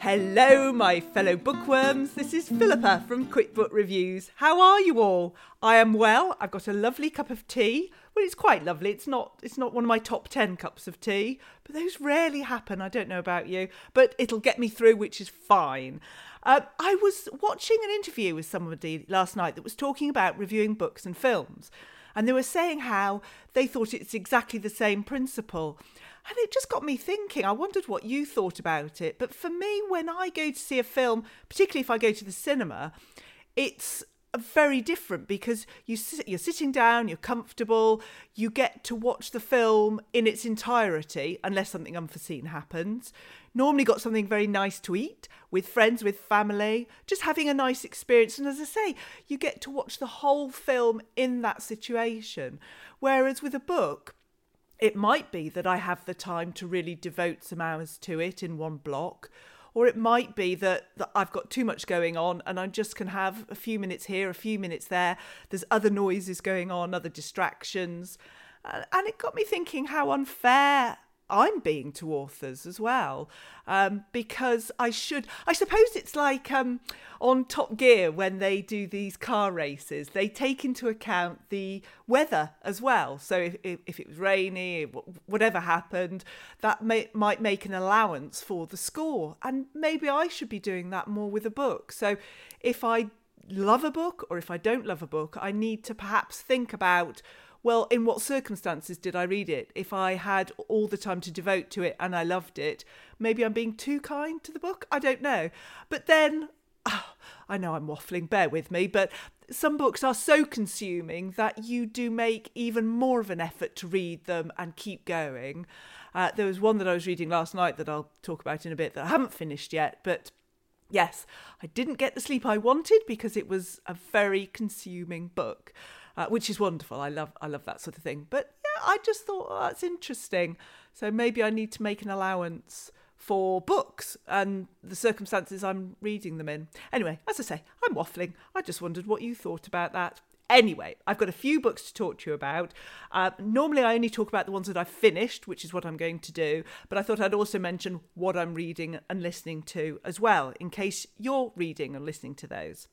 Hello, my fellow bookworms. This is Philippa from Quick Book Reviews. How are you all? I am well. I've got a lovely cup of tea. Well, it's quite lovely. It's not. It's not one of my top ten cups of tea, but those rarely happen. I don't know about you, but it'll get me through, which is fine. Uh, I was watching an interview with somebody last night that was talking about reviewing books and films, and they were saying how they thought it's exactly the same principle. And it just got me thinking. I wondered what you thought about it. But for me, when I go to see a film, particularly if I go to the cinema, it's very different because you you're sitting down, you're comfortable, you get to watch the film in its entirety, unless something unforeseen happens. Normally, got something very nice to eat with friends, with family, just having a nice experience. And as I say, you get to watch the whole film in that situation. Whereas with a book, it might be that I have the time to really devote some hours to it in one block, or it might be that, that I've got too much going on and I just can have a few minutes here, a few minutes there. There's other noises going on, other distractions. Uh, and it got me thinking how unfair I'm being to authors as well, um, because I should. I suppose it's like um, on Top Gear when they do these car races, they take into account the weather as well. So if, if, it was rainy, whatever happened, that may, might make an allowance for the score. And maybe I should be doing that more with a book. So if I love a book or if I don't love a book, I need to perhaps think about well, in what circumstances did I read it? If I had all the time to devote to it and I loved it, maybe I'm being too kind to the book. I don't know. But then, ah, I know I'm waffling, bear with me, but some books are so consuming that you do make even more of an effort to read them and keep going. Uh, there was one that I was reading last night that I'll talk about in a bit that I haven't finished yet, but yes, I didn't get the sleep I wanted because it was a very consuming book uh, which is wonderful. I love I love that sort of thing. But yeah, I just thought oh, that's interesting. So maybe I need to make an allowance for books and the circumstances I'm reading them in. Anyway, as I say, I'm waffling. I just wondered what you thought about that. Anyway, I've got a few books to talk to you about. Uh, normally, I only talk about the ones that I've finished, which is what I'm going to do. But I thought I'd also mention what I'm reading and listening to as well, in case you're reading and listening to those.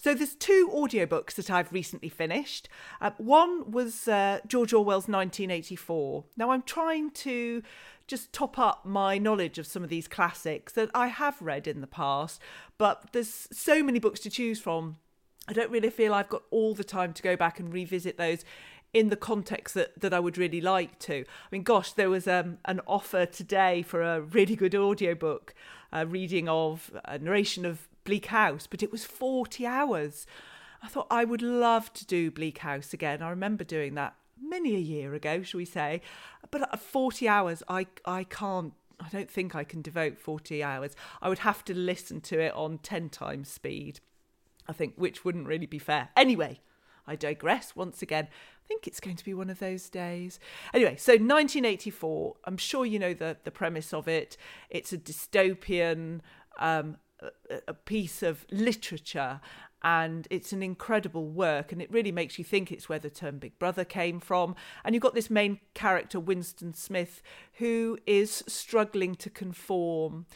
So there's two audiobooks that I've recently finished. Uh, one was uh, George Orwell's 1984. Now I'm trying to just top up my knowledge of some of these classics that I have read in the past, but there's so many books to choose from. I don't really feel I've got all the time to go back and revisit those in the context that, that I would really like to. I mean, gosh, there was um, an offer today for a really good audiobook, a reading of a narration of Bleak House, but it was 40 hours. I thought I would love to do Bleak House again. I remember doing that many a year ago, shall we say. But 40 hours, I, I can't, I don't think I can devote 40 hours. I would have to listen to it on 10 times speed, I think, which wouldn't really be fair. Anyway, I digress once again. I think it's going to be one of those days. Anyway, so 1984, I'm sure you know the, the premise of it. It's a dystopian um, a piece of literature and it's an incredible work and it really makes you think it's where the term big brother came from. And you've got this main character winston smith who is struggling to conform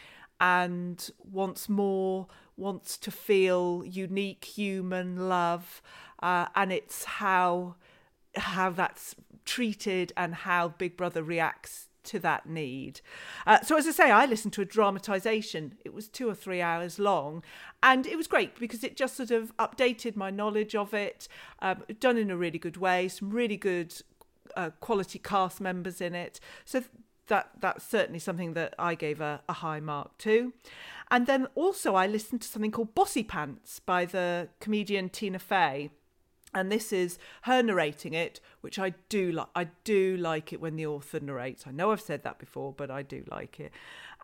and wants more, wants to feel unique human love, uh, and it's how how that's treated and how Big Brother reacts to that need. Uh, so, as I say, I listened to a dramatisation. It was two or three hours long, and it was great because it just sort of updated my knowledge of it, um, done in a really good way. Some really good uh, quality cast members in it. So that that's certainly something that I gave a, a high mark to. And then also I listened to something called Bossy Pants by the comedian Tina Fey and this is her narrating it which i do like i do like it when the author narrates. I know i've said that before but i do like it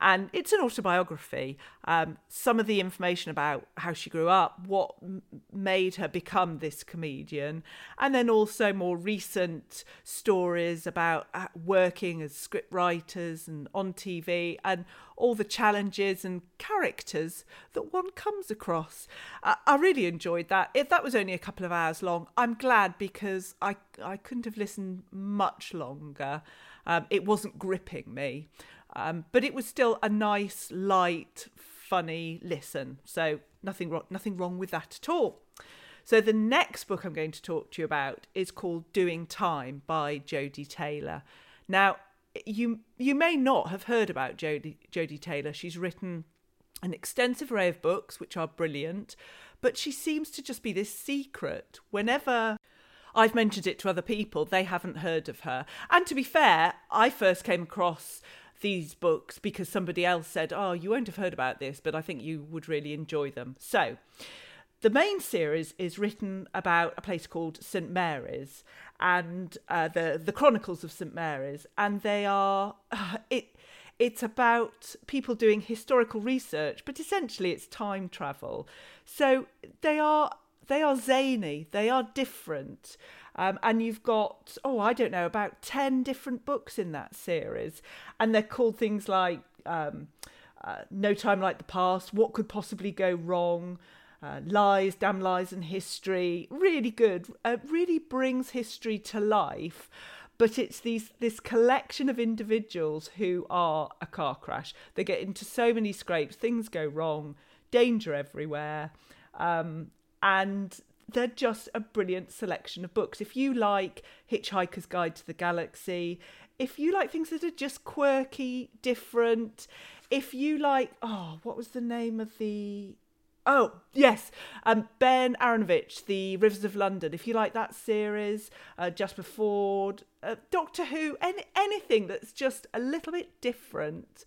and it's an autobiography um, some of the information about how she grew up what m- made her become this comedian and then also more recent stories about uh, working as script writers and on tv and all the challenges and characters that one comes across. I, I really enjoyed that. If that was only a couple of hours long, I'm glad because I I couldn't have listened much longer. Um, it wasn't gripping me, um, but it was still a nice, light, funny listen. So nothing wrong, nothing wrong with that at all. So the next book I'm going to talk to you about is called Doing Time by Jodi Taylor. Now, you you may not have heard about Jodi Jodi Taylor. She's written an extensive array of books which are brilliant, but she seems to just be this secret. Whenever I've mentioned it to other people, they haven't heard of her. And to be fair, I first came across these books because somebody else said, "Oh, you won't have heard about this, but I think you would really enjoy them." So, the main series is written about a place called St Mary's and uh, the the Chronicles of St Mary's, and they are uh, it. It's about people doing historical research, but essentially it's time travel. So they are they are zany, they are different. Um, and you've got, oh, I don't know, about 10 different books in that series. And they're called things like um, uh, No Time Like the Past, What Could Possibly Go Wrong, uh, lies, damn lies, and history. Really good. Uh, really brings history to life. But it's these this collection of individuals who are a car crash. They get into so many scrapes, things go wrong, danger everywhere, um, and they're just a brilliant selection of books. If you like Hitchhiker's Guide to the Galaxy, if you like things that are just quirky, different, if you like, oh, what was the name of the Oh, yes. Um, ben Aaronovitch, The Rivers of London. If you like that series, uh, Jasper Fforde, uh, Doctor Who, any, anything that's just a little bit different,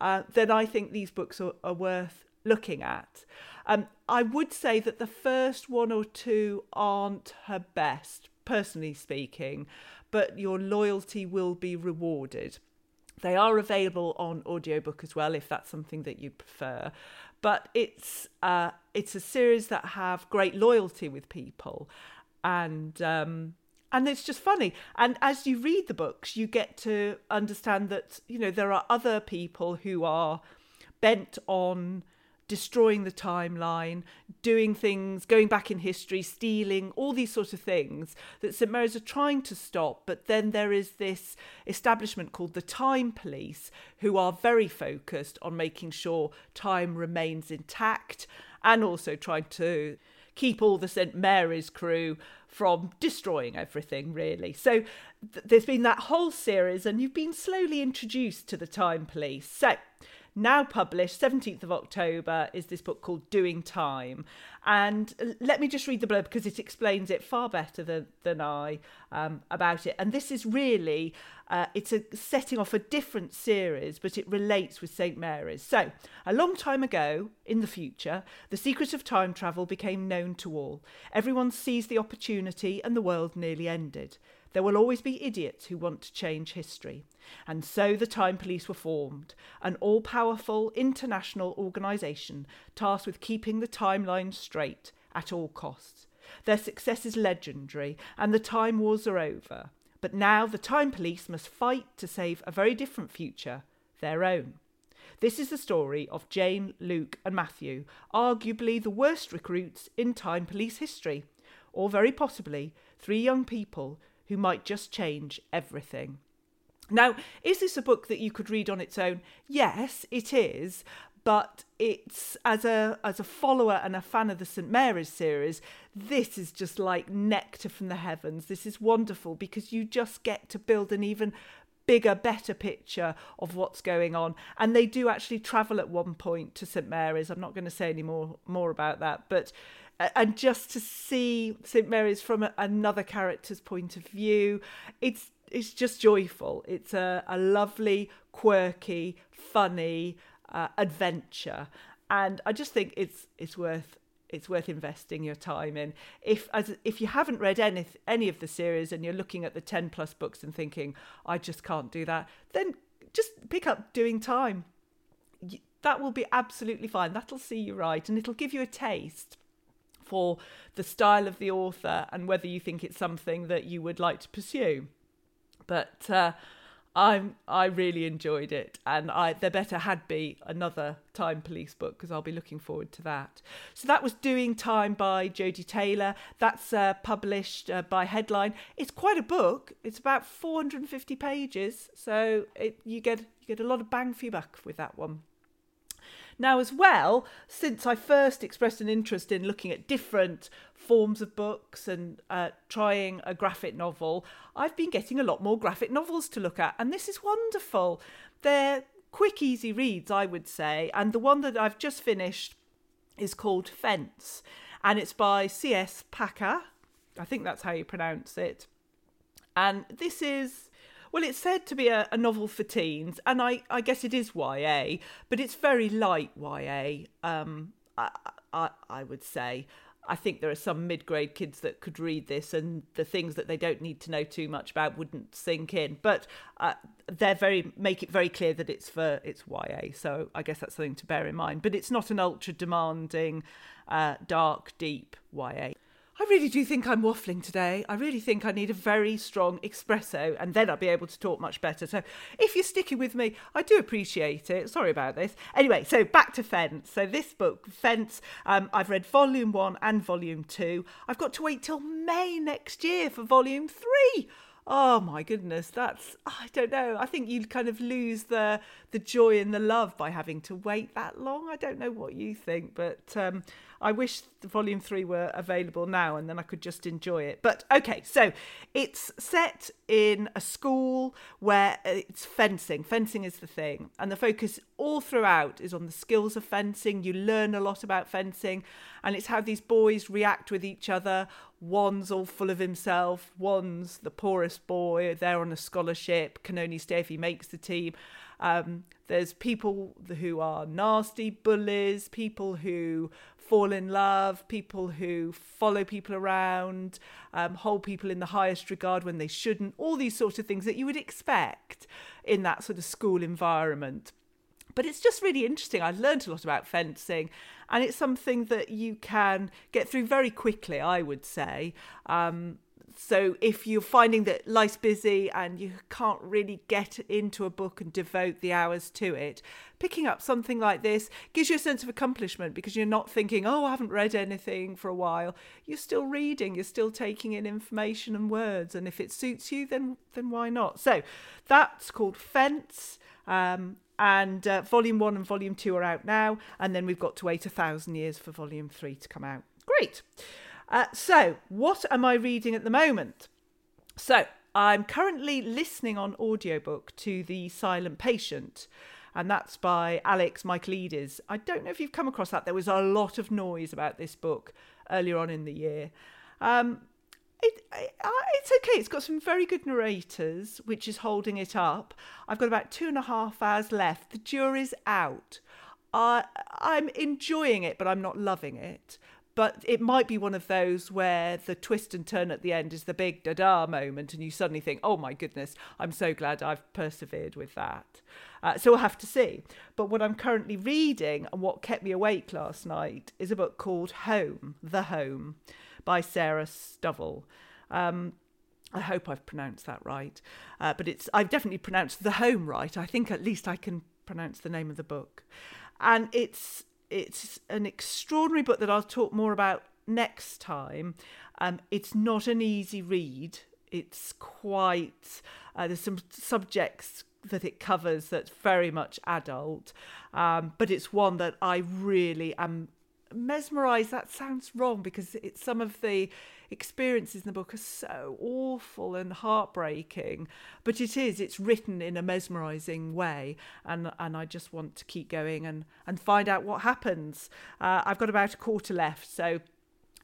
uh, then I think these books are, are worth looking at. Um, I would say that the first one or two aren't her best, personally speaking, but your loyalty will be rewarded. They are available on audiobook as well if that's something that you prefer but it's uh, it's a series that have great loyalty with people, and um, and it's just funny. And as you read the books, you get to understand that you know there are other people who are bent on destroying the timeline, doing things, going back in history, stealing, all these sorts of things that St Mary's are trying to stop. But then there is this establishment called the Time Police who are very focused on making sure time remains intact and also trying to keep all the St Mary's crew from destroying everything, really. So th- there's been that whole series, and you've been slowly introduced to the Time Police. So now published 17th of October is this book called Doing Time. And let me just read the blurb because it explains it far better than, than I um, about it. And this is really, uh, it's a setting off a different series, but it relates with St. Mary's. So, a long time ago, in the future, the secret of time travel became known to all. Everyone seized the opportunity and the world nearly ended. There will always be idiots who want to change history. And so the Time Police were formed, an all powerful international organisation tasked with keeping the timeline straight at all costs. Their success is legendary, and the Time Wars are over. But now the Time Police must fight to save a very different future, their own. This is the story of Jane, Luke, and Matthew, arguably the worst recruits in Time Police history, or very possibly three young people who might just change everything. Now, is this a book that you could read on its own? Yes, it is. but it's as a as a follower and a fan of the St Mary's series, this is just like nectar from the heavens. This is wonderful because you just get to build an even bigger, better picture of what's going on. And they do actually travel at one point to St Mary's. I'm not going to say any more more about that, but and just to see St Mary's from another character's point of view, it's it's just joyful. It's a, a lovely, quirky, funny uh, adventure, and I just think it's it's worth it's worth investing your time in. If as if you haven't read any any of the series and you're looking at the ten plus books and thinking I just can't do that, then just pick up Doing Time. That will be absolutely fine. That'll see you right, and it'll give you a taste for the style of the author and whether you think it's something that you would like to pursue. But uh, I'm I really enjoyed it, and I there better had be another Time Police book because I'll be looking forward to that. So that was Doing Time by Jodi Taylor. That's uh, published uh, by Headline. It's quite a book. It's about 450 pages, so it, you get you get a lot of bang for your buck with that one. Now, as well, since I first expressed an interest in looking at different forms of books and uh, trying a graphic novel, I've been getting a lot more graphic novels to look at, and this is wonderful. They're quick, easy reads, I would say, and the one that I've just finished is called Fence, and it's by C.S. Packer. I think that's how you pronounce it. And this is well, it's said to be a, a novel for teens, and I, I guess it is YA, but it's very light YA. Um, I, I, I would say. I think there are some mid grade kids that could read this, and the things that they don't need to know too much about wouldn't sink in. But uh, they're very make it very clear that it's for it's YA, so I guess that's something to bear in mind. But it's not an ultra demanding, uh, dark, deep YA. I really do think I'm waffling today. I really think I need a very strong espresso and then I'll be able to talk much better. So if you're sticking with me, I do appreciate it. Sorry about this. Anyway, so back to Fence. So this book, Fence, um, I've read volume one and volume two. I've got to wait till May next year for volume three. Oh my goodness, that's I don't know. I think you kind of lose the the joy and the love by having to wait that long. I don't know what you think, but um, I wish volume three were available now and then I could just enjoy it. But okay, so it's set in a school where it's fencing. Fencing is the thing. And the focus all throughout is on the skills of fencing. You learn a lot about fencing and it's how these boys react with each other. One's all full of himself, one's the poorest boy, they're on a scholarship, can only stay if he makes the team. Um, there's people who are nasty bullies, people who fall in love, people who follow people around, um, hold people in the highest regard when they shouldn't, all these sorts of things that you would expect in that sort of school environment. But it's just really interesting. I've learned a lot about fencing, and it's something that you can get through very quickly, I would say. Um, so if you're finding that life's busy and you can't really get into a book and devote the hours to it, picking up something like this gives you a sense of accomplishment because you're not thinking, oh, I haven't read anything for a while. You're still reading, you're still taking in information and words, and if it suits you, then then why not? So that's called Fence. Um, and uh, volume one and volume two are out now, and then we've got to wait a thousand years for volume three to come out. Great. Uh, so, what am I reading at the moment? So, I'm currently listening on audiobook to The Silent Patient, and that's by Alex Michaelides. I don't know if you've come across that. There was a lot of noise about this book earlier on in the year. Um, it, it, it's okay. It's got some very good narrators, which is holding it up. I've got about two and a half hours left. The jury's out. I'm enjoying it, but I'm not loving it but it might be one of those where the twist and turn at the end is the big da-da moment and you suddenly think oh my goodness i'm so glad i've persevered with that. Uh, so we'll have to see. But what i'm currently reading and what kept me awake last night is a book called home the home by sarah stubble um, I hope I've pronounced that right, uh, but it's I've definitely pronounced the home right. I think at least I can pronounce the name of the book, and it's it's an extraordinary book that I'll talk more about next time. Um, it's not an easy read. It's quite uh, there's some subjects that it covers that's very much adult, um, but it's one that I really am mesmerized. That sounds wrong because it's some of the experiences in the book are so awful and heartbreaking, but it is. It's written in a mesmerizing way, and and I just want to keep going and and find out what happens. Uh, I've got about a quarter left, so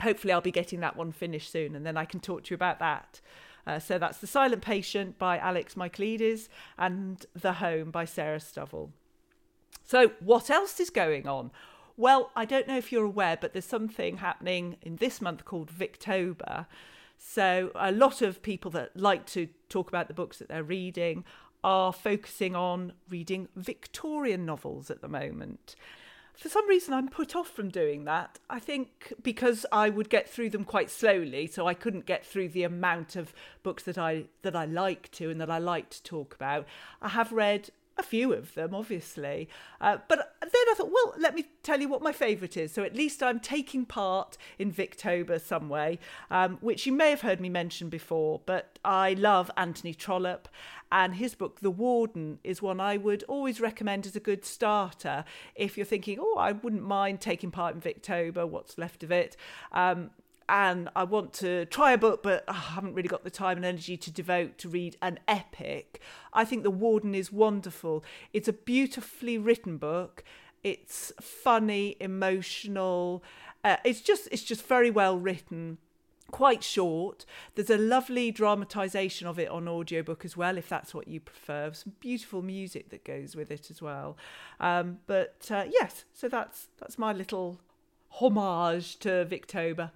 hopefully I'll be getting that one finished soon, and then I can talk to you about that. Uh, so that's The Silent Patient by Alex Michaelides and The Home by Sarah Stovold. So, what else is going on? Well, I don't know if you're aware, but there's something happening in this month called Victober. So, a lot of people that like to talk about the books that they're reading are focusing on reading Victorian novels at the moment for some reason I'm put off from doing that. I think because I would get through them quite slowly, so I couldn't get through the amount of books that I that I like to and that I like to talk about. I have read a few of them, obviously. Uh, but then I thought, well, let me tell you what my favourite is. So at least I'm taking part in Victober some way, um, which you may have heard me mention before. But I love Anthony Trollope, and his book, The Warden, is one I would always recommend as a good starter if you're thinking, oh, I wouldn't mind taking part in Victober, what's left of it. Um, and I want to try a book, but oh, I haven't really got the time and energy to devote to read an epic. I think The Warden is wonderful. It's a beautifully written book. It's funny, emotional. Uh, it's just it's just very well written quite short. There's a lovely dramatisation of it on audiobook as well, if that's what you prefer. Some beautiful music that goes with it as well. Um, but uh, yes, so that's that's my little homage to Victober.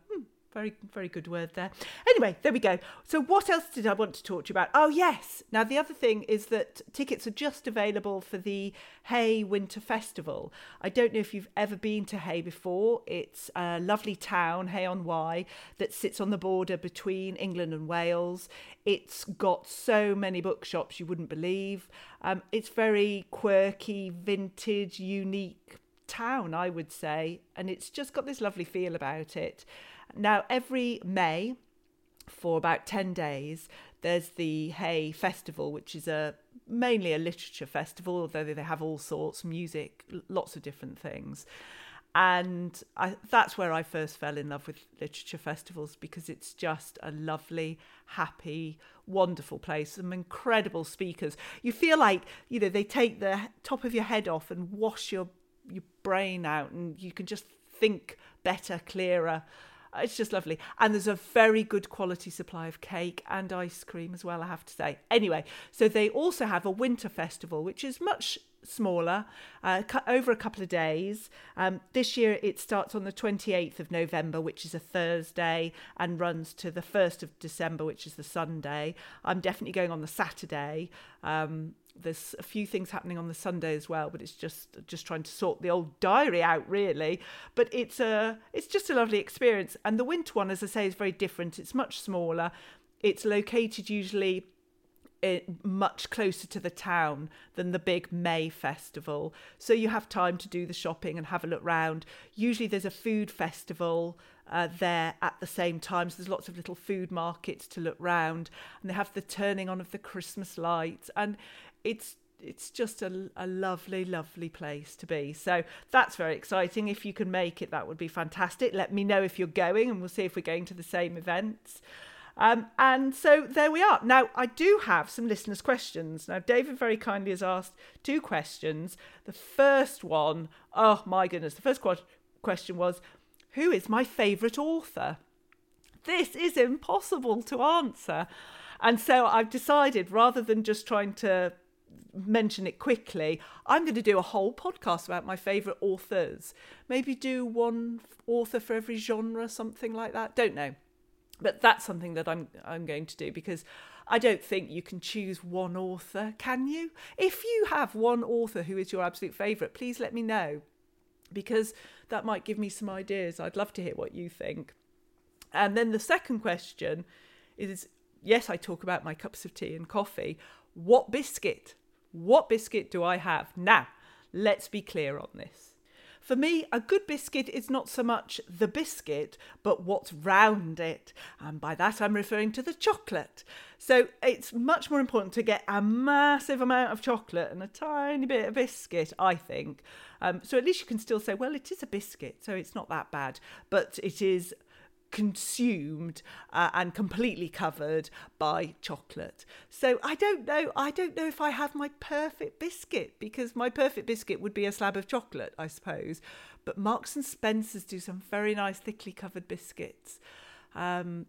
Very, very good word there. Anyway, there we go. So, what else did I want to talk to you about? Oh, yes. Now, the other thing is that tickets are just available for the Hay Winter Festival. I don't know if you've ever been to Hay before. It's a lovely town, Hay on Wye, that sits on the border between England and Wales. It's got so many bookshops you wouldn't believe. Um, it's very quirky, vintage, unique town, I would say, and it's just got this lovely feel about it. Now, every May, for about 10 days, there's the Hay Festival, which is a mainly a literature festival, although they have all sorts, music, lots of different things. And I, that's where I first fell in love with literature festivals because it's just a lovely, happy, wonderful place. Some incredible speakers. You feel like, you know, they take the top of your head off and wash your, your brain out, and you can just think better, clearer. It's just lovely. And there's a very good quality supply of cake and ice cream as well, I have to say. Anyway, so they also have a winter festival, which is much smaller, uh, over a couple of days. Um, this year it starts on the 28th of November, which is a Thursday, and runs to the 1st of December, which is the Sunday. I'm definitely going on the Saturday. Um, there's a few things happening on the Sunday as well, but it's just just trying to sort the old diary out really. But it's a it's just a lovely experience. And the winter one, as I say, is very different. It's much smaller. It's located usually much closer to the town than the big May festival. So you have time to do the shopping and have a look round. Usually there's a food festival uh, there at the same time. So there's lots of little food markets to look round, and they have the turning on of the Christmas lights, and it's it's just a, a lovely, lovely place to be. So that's very exciting. If you can make it, that would be fantastic. Let me know if you're going, and we'll see if we're going to the same events. Um, and so there we are. Now, I do have some listeners' questions. Now, David very kindly has asked two questions. The first one, oh my goodness, the first question was Who is my favourite author? This is impossible to answer. And so I've decided rather than just trying to mention it quickly, I'm going to do a whole podcast about my favourite authors. Maybe do one author for every genre, something like that. Don't know. But that's something that I'm I'm going to do because I don't think you can choose one author, can you? If you have one author who is your absolute favourite, please let me know because that might give me some ideas. I'd love to hear what you think. And then the second question is yes, I talk about my cups of tea and coffee. What biscuit what biscuit do I have? Now, let's be clear on this. For me, a good biscuit is not so much the biscuit, but what's round it. And by that, I'm referring to the chocolate. So it's much more important to get a massive amount of chocolate and a tiny bit of biscuit, I think. Um, so at least you can still say, well, it is a biscuit, so it's not that bad. But it is consumed uh, and completely covered by chocolate. So I don't know. I don't know if I have my perfect biscuit because my perfect biscuit would be a slab of chocolate, I suppose. But Marks and Spencers do some very nice thickly covered biscuits. Um,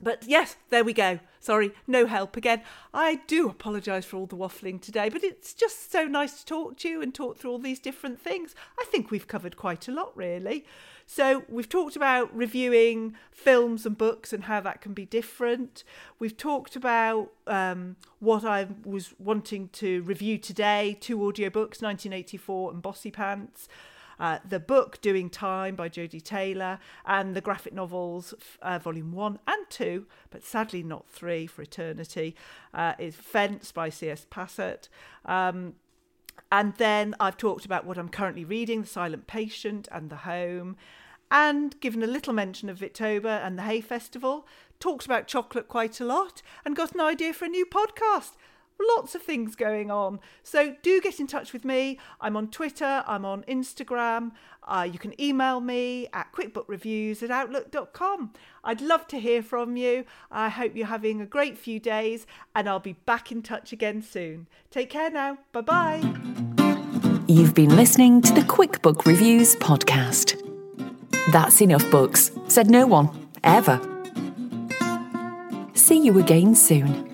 but yes, there we go. Sorry, no help again. I do apologise for all the waffling today, but it's just so nice to talk to you and talk through all these different things. I think we've covered quite a lot, really. So, we've talked about reviewing films and books and how that can be different. We've talked about um, what I was wanting to review today two audiobooks 1984 and Bossy Pants. Uh, the book Doing Time by Jodi Taylor, and the graphic novels uh, Volume 1 and 2, but sadly not 3 for eternity, uh, is Fence by C.S. Passett. Um, and then I've talked about what I'm currently reading The Silent Patient and The Home, and given a little mention of Victober and the Hay Festival, talked about chocolate quite a lot, and got an idea for a new podcast lots of things going on. So do get in touch with me. I'm on Twitter, I'm on Instagram. Uh, you can email me at quickbookreviews at outlook.com. I'd love to hear from you. I hope you're having a great few days, and I'll be back in touch again soon. Take care now. Bye bye. You've been listening to the QuickBook Reviews podcast. That's enough books, said no one, ever. See you again soon.